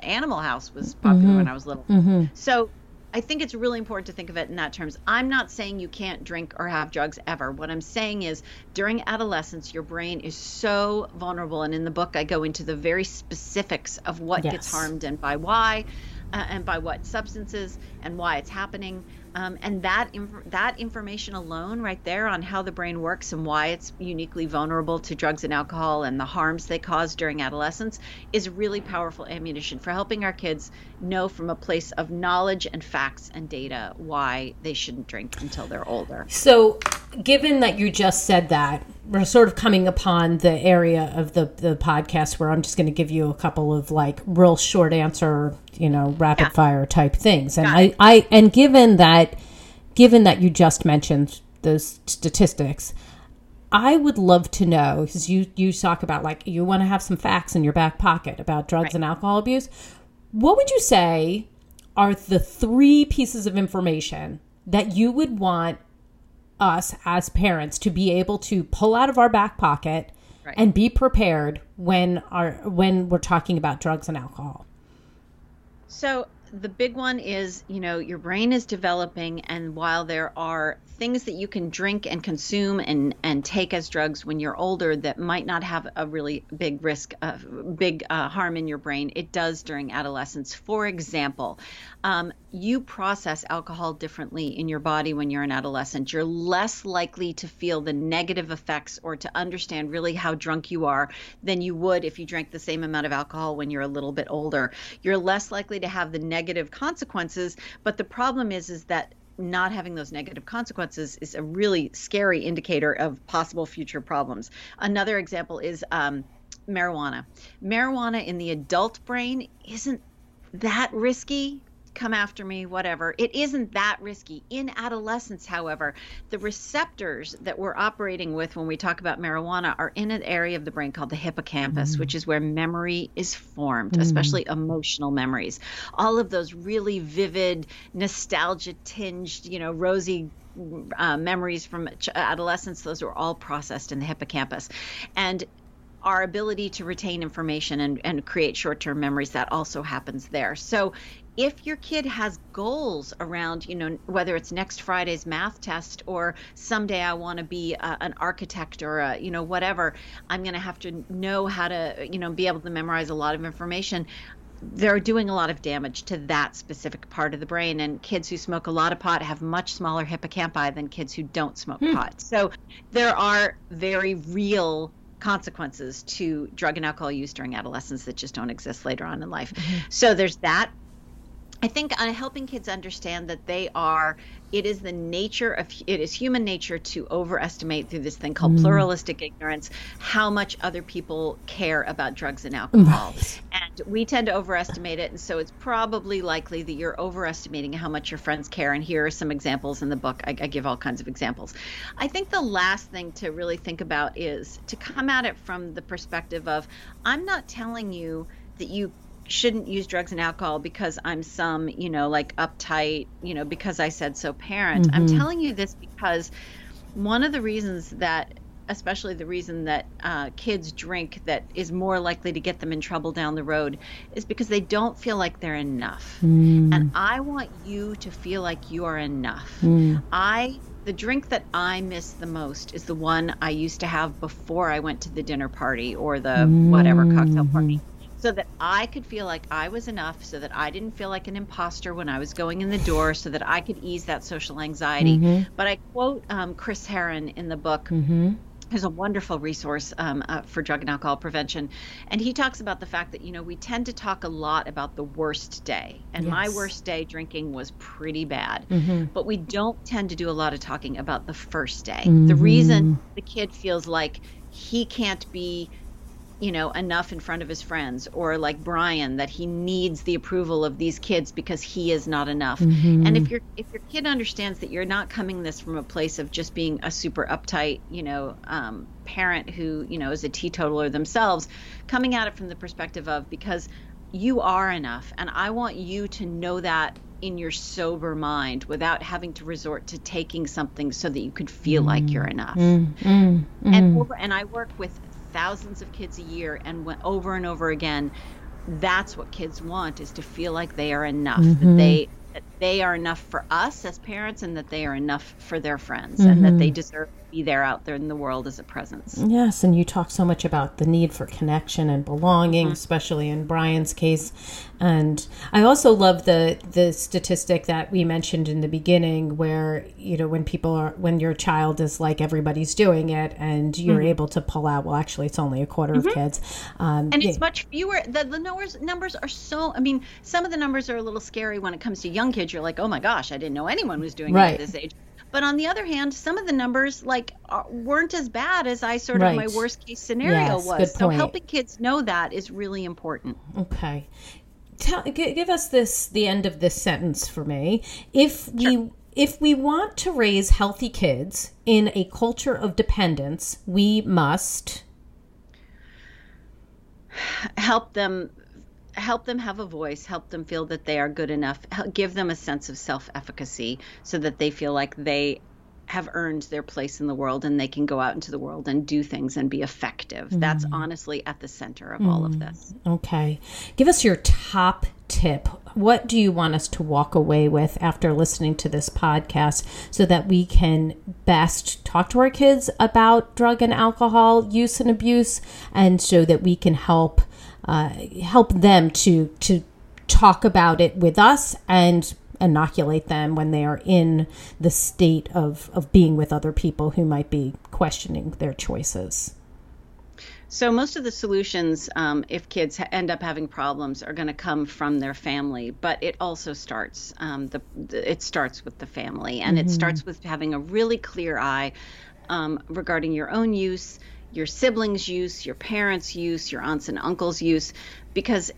Animal House was popular mm-hmm. when I was little. Mm-hmm. So I think it's really important to think of it in that terms. I'm not saying you can't drink or have drugs ever. What I'm saying is during adolescence, your brain is so vulnerable. And in the book, I go into the very specifics of what yes. gets harmed and by why, uh, and by what substances and why it's happening. Um, and that inf- that information alone, right there, on how the brain works and why it's uniquely vulnerable to drugs and alcohol and the harms they cause during adolescence, is really powerful ammunition for helping our kids know from a place of knowledge and facts and data why they shouldn't drink until they're older. So, given that you just said that, we're sort of coming upon the area of the the podcast where I'm just going to give you a couple of like real short answer, you know, rapid yeah. fire type things. And I I and given that given that you just mentioned those statistics, I would love to know because you you talk about like you want to have some facts in your back pocket about drugs right. and alcohol abuse. What would you say are the three pieces of information that you would want us as parents to be able to pull out of our back pocket right. and be prepared when our when we're talking about drugs and alcohol. So the big one is, you know, your brain is developing, and while there are things that you can drink and consume and and take as drugs when you're older that might not have a really big risk, uh, big uh, harm in your brain, it does during adolescence. For example, um, you process alcohol differently in your body when you're an adolescent. You're less likely to feel the negative effects or to understand really how drunk you are than you would if you drank the same amount of alcohol when you're a little bit older. You're less likely to have the negative consequences, but the problem is is that not having those negative consequences is a really scary indicator of possible future problems. Another example is um, marijuana. Marijuana in the adult brain isn't that risky come after me, whatever. It isn't that risky. In adolescence, however, the receptors that we're operating with when we talk about marijuana are in an area of the brain called the hippocampus, mm. which is where memory is formed, mm. especially emotional memories. All of those really vivid, nostalgia tinged, you know, rosy uh, memories from adolescence, those are all processed in the hippocampus. And our ability to retain information and, and create short term memories, that also happens there. So if your kid has goals around, you know, whether it's next Friday's math test or someday I want to be a, an architect or a, you know, whatever, I'm going to have to know how to, you know, be able to memorize a lot of information. They're doing a lot of damage to that specific part of the brain. And kids who smoke a lot of pot have much smaller hippocampi than kids who don't smoke hmm. pot. So there are very real consequences to drug and alcohol use during adolescence that just don't exist later on in life. Mm-hmm. So there's that I think uh, helping kids understand that they are, it is the nature of, it is human nature to overestimate through this thing called mm. pluralistic ignorance how much other people care about drugs and alcohol. Right. And we tend to overestimate it. And so it's probably likely that you're overestimating how much your friends care. And here are some examples in the book. I, I give all kinds of examples. I think the last thing to really think about is to come at it from the perspective of, I'm not telling you that you shouldn't use drugs and alcohol because I'm some, you know, like uptight, you know, because I said so parent. Mm-hmm. I'm telling you this because one of the reasons that especially the reason that uh, kids drink that is more likely to get them in trouble down the road is because they don't feel like they're enough. Mm. And I want you to feel like you are enough. Mm. I the drink that I miss the most is the one I used to have before I went to the dinner party or the mm. whatever cocktail party so that I could feel like I was enough, so that I didn't feel like an imposter when I was going in the door, so that I could ease that social anxiety. Mm-hmm. But I quote um, Chris Herren in the book. Mm-hmm a wonderful resource um, uh, for drug and alcohol prevention. And he talks about the fact that, you know, we tend to talk a lot about the worst day. And yes. my worst day drinking was pretty bad. Mm-hmm. But we don't tend to do a lot of talking about the first day. Mm-hmm. The reason the kid feels like he can't be you know enough in front of his friends or like Brian that he needs the approval of these kids because he is not enough. Mm-hmm. And if your if your kid understands that you're not coming this from a place of just being a super uptight, you know, um, parent who you know is a teetotaler themselves, coming at it from the perspective of because you are enough, and I want you to know that in your sober mind without having to resort to taking something so that you could feel mm. like you're enough. Mm, mm, and mm. over, and I work with thousands of kids a year and went over and over again that's what kids want is to feel like they are enough mm-hmm. that they that they are enough for us as parents and that they are enough for their friends mm-hmm. and that they mm-hmm. deserve be there out there in the world as a presence. Yes, and you talk so much about the need for connection and belonging, mm-hmm. especially in Brian's case. And I also love the the statistic that we mentioned in the beginning where, you know, when people are when your child is like everybody's doing it and you're mm-hmm. able to pull out, well actually it's only a quarter of mm-hmm. kids. Um, and it's much fewer the, the numbers numbers are so I mean, some of the numbers are a little scary when it comes to young young kids, you're like, oh my gosh, I didn't know anyone was doing right. it at this age. But on the other hand, some of the numbers like uh, weren't as bad as I sort of right. my worst case scenario yes, was. So helping kids know that is really important. Okay. Tell, give us this the end of this sentence for me. If sure. we if we want to raise healthy kids in a culture of dependence, we must help them help them have a voice, help them feel that they are good enough, give them a sense of self efficacy so that they feel like they have earned their place in the world and they can go out into the world and do things and be effective. Mm. That's honestly at the center of mm. all of this. Okay. Give us your top tip. What do you want us to walk away with after listening to this podcast so that we can best talk to our kids about drug and alcohol use and abuse and so that we can help uh, help them to to talk about it with us and inoculate them when they are in the state of, of being with other people who might be questioning their choices. So most of the solutions, um, if kids end up having problems, are going to come from their family. But it also starts um, the, the, it starts with the family, and mm-hmm. it starts with having a really clear eye um, regarding your own use, your siblings' use, your parents' use, your aunts and uncles' use, because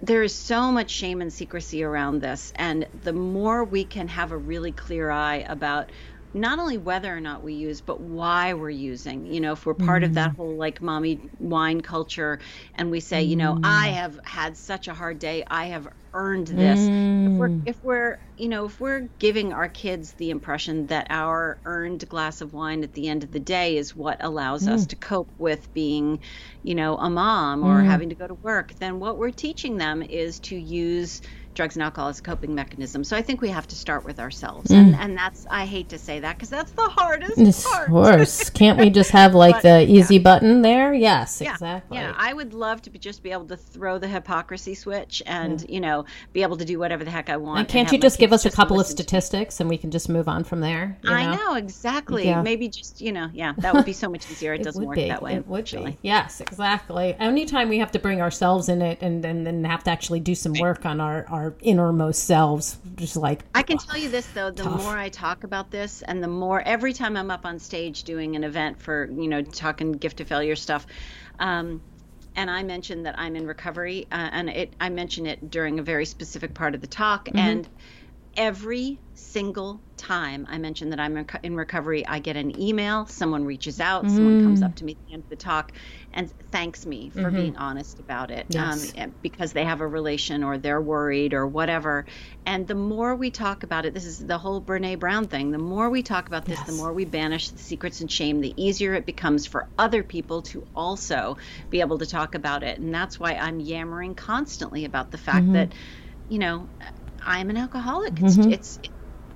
there is so much shame and secrecy around this. And the more we can have a really clear eye about not only whether or not we use, but why we're using. You know, if we're part mm. of that mm. whole like mommy wine culture and we say, mm. you know, I mm. have had such a hard day, I have earned this. Mm. If we're mm. if we're, you know, if we're giving our kids the impression that our earned glass of wine at the end of the day is what allows us to cope with being, you know, a mom or having to go to work, then what we're teaching them is to use drugs and alcohol as a coping mechanism. So I think we have to start with ourselves, mm. and, and that's I hate to say that because that's the hardest it's part. Worse, can't we just have like but, the easy yeah. button there? Yes, yeah. exactly. Yeah, I would love to be, just be able to throw the hypocrisy switch and mm. you know be able to do whatever the heck I want. And can't and you just give us a couple of statistics and we can just move on from there? I know? know exactly. Yeah. Maybe just you know, yeah, that would be so much easier. It, it doesn't work be. that way. It would be. Yes, exactly. Anytime we have to bring ourselves in it and and then have to actually do some work on our our innermost selves just like i can tell you this though the tough. more i talk about this and the more every time i'm up on stage doing an event for you know talking Gift of Failure stuff um, and I mentioned that I'm in recovery, uh, and it I mention it during a very specific part of the talk, mm-hmm. and every single time I mention that I'm in recovery, I get an email, someone reaches out, mm. someone comes up mm. to me at the end of the talk and thanks me for mm-hmm. being honest about it yes. um, because they have a relation or they're worried or whatever. And the more we talk about it, this is the whole Brene Brown thing. The more we talk about this, yes. the more we banish the secrets and shame, the easier it becomes for other people to also be able to talk about it. And that's why I'm yammering constantly about the fact mm-hmm. that, you know, I'm an alcoholic. It's, mm-hmm. it's, it's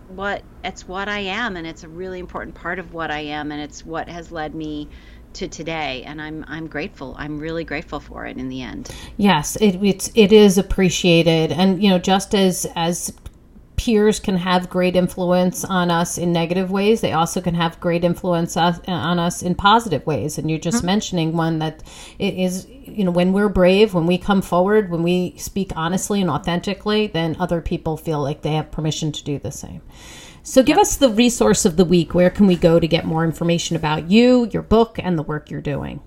what it's what I am and it's a really important part of what I am and it's what has led me to today and I'm I'm grateful. I'm really grateful for it in the end. Yes, it it's it is appreciated and you know just as as peers can have great influence on us in negative ways they also can have great influence on us in positive ways and you're just mm-hmm. mentioning one that it is you know when we're brave when we come forward when we speak honestly and authentically then other people feel like they have permission to do the same so give us the resource of the week. Where can we go to get more information about you, your book, and the work you're doing?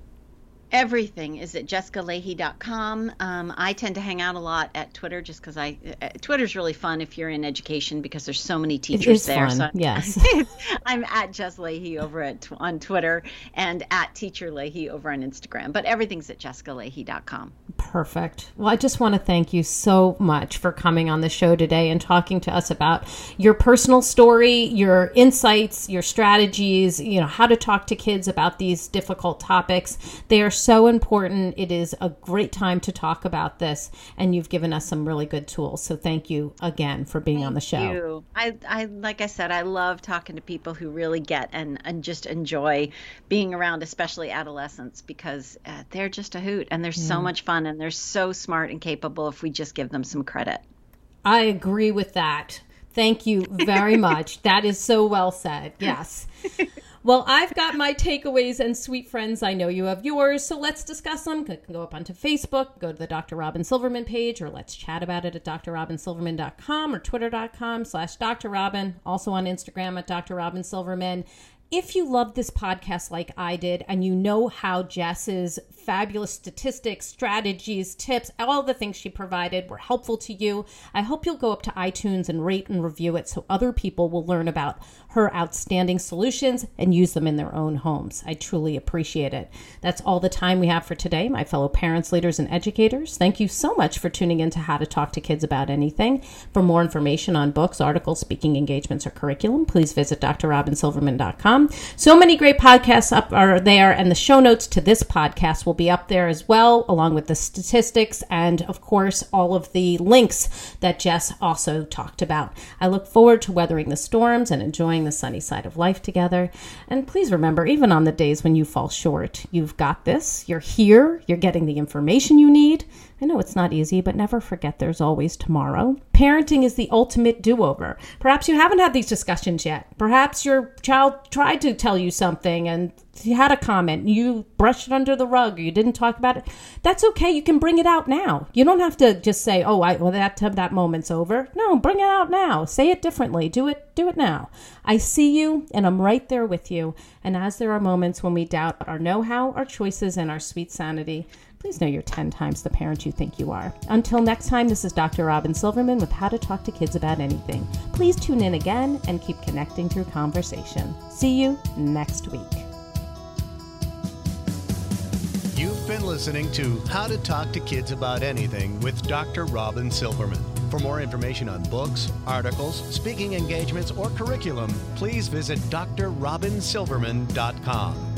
Everything is at jessicalahey.com. Um, I tend to hang out a lot at Twitter just because I uh, Twitter's really fun if you're in education because there's so many teachers there. Fun. So yes, I'm at Jess Lahey over at on Twitter and at Teacher Lahey over on Instagram. But everything's at jessicalahey.com. Perfect. Well, I just want to thank you so much for coming on the show today and talking to us about your personal story, your insights, your strategies. You know how to talk to kids about these difficult topics. They are so important. It is a great time to talk about this, and you've given us some really good tools. So thank you again for being thank on the show. You. I, I, like I said, I love talking to people who really get and, and just enjoy being around, especially adolescents, because uh, they're just a hoot and they're yeah. so much fun and they're so smart and capable if we just give them some credit. I agree with that. Thank you very much. that is so well said. Yes. Well, I've got my takeaways, and sweet friends, I know you have yours. So let's discuss them. Go up onto Facebook, go to the Dr. Robyn Silverman page, or let's chat about it at drrobynsilverman.com or twitter.com slash Dr. Robyn. Also on Instagram at Dr. Robyn Silverman. If you love this podcast like I did, and you know how Jess's fabulous statistics, strategies, tips, all the things she provided were helpful to you, I hope you'll go up to iTunes and rate and review it so other people will learn about her outstanding solutions and use them in their own homes. I truly appreciate it. That's all the time we have for today, my fellow parents, leaders, and educators. Thank you so much for tuning in to How to Talk to Kids About Anything. For more information on books, articles, speaking engagements, or curriculum, please visit drrobynsilverman.com. So many great podcasts up are there, and the show notes to this podcast will be up there as well, along with the statistics and, of course, all of the links that Jess also talked about. I look forward to weathering the storms and enjoying the sunny side of life together. And please remember, even on the days when you fall short, you've got this. You're here. You're getting the information you need. I know it's not easy, but never forget there's always tomorrow. Parenting is the ultimate do over. Perhaps you haven't had these discussions yet. Perhaps your child tried to tell you something and you had a comment, you brushed it under the rug, or you didn't talk about it. That's okay. You can bring it out now. You don't have to just say, "Oh, I, well, that that moment's over." No, bring it out now. Say it differently. Do it. Do it now. I see you, and I'm right there with you. And as there are moments when we doubt our know-how, our choices, and our sweet sanity, please know you're 10 times the parent you think you are. Until next time, this is Dr. Robyn Silverman with How to Talk to Kids About Anything. Please tune in again and keep connecting through conversation. See you next week. You've been listening to How to Talk to Kids About Anything with Dr. Robyn Silverman. For more information on books, articles, speaking engagements, or curriculum, please visit drrobynsilverman.com.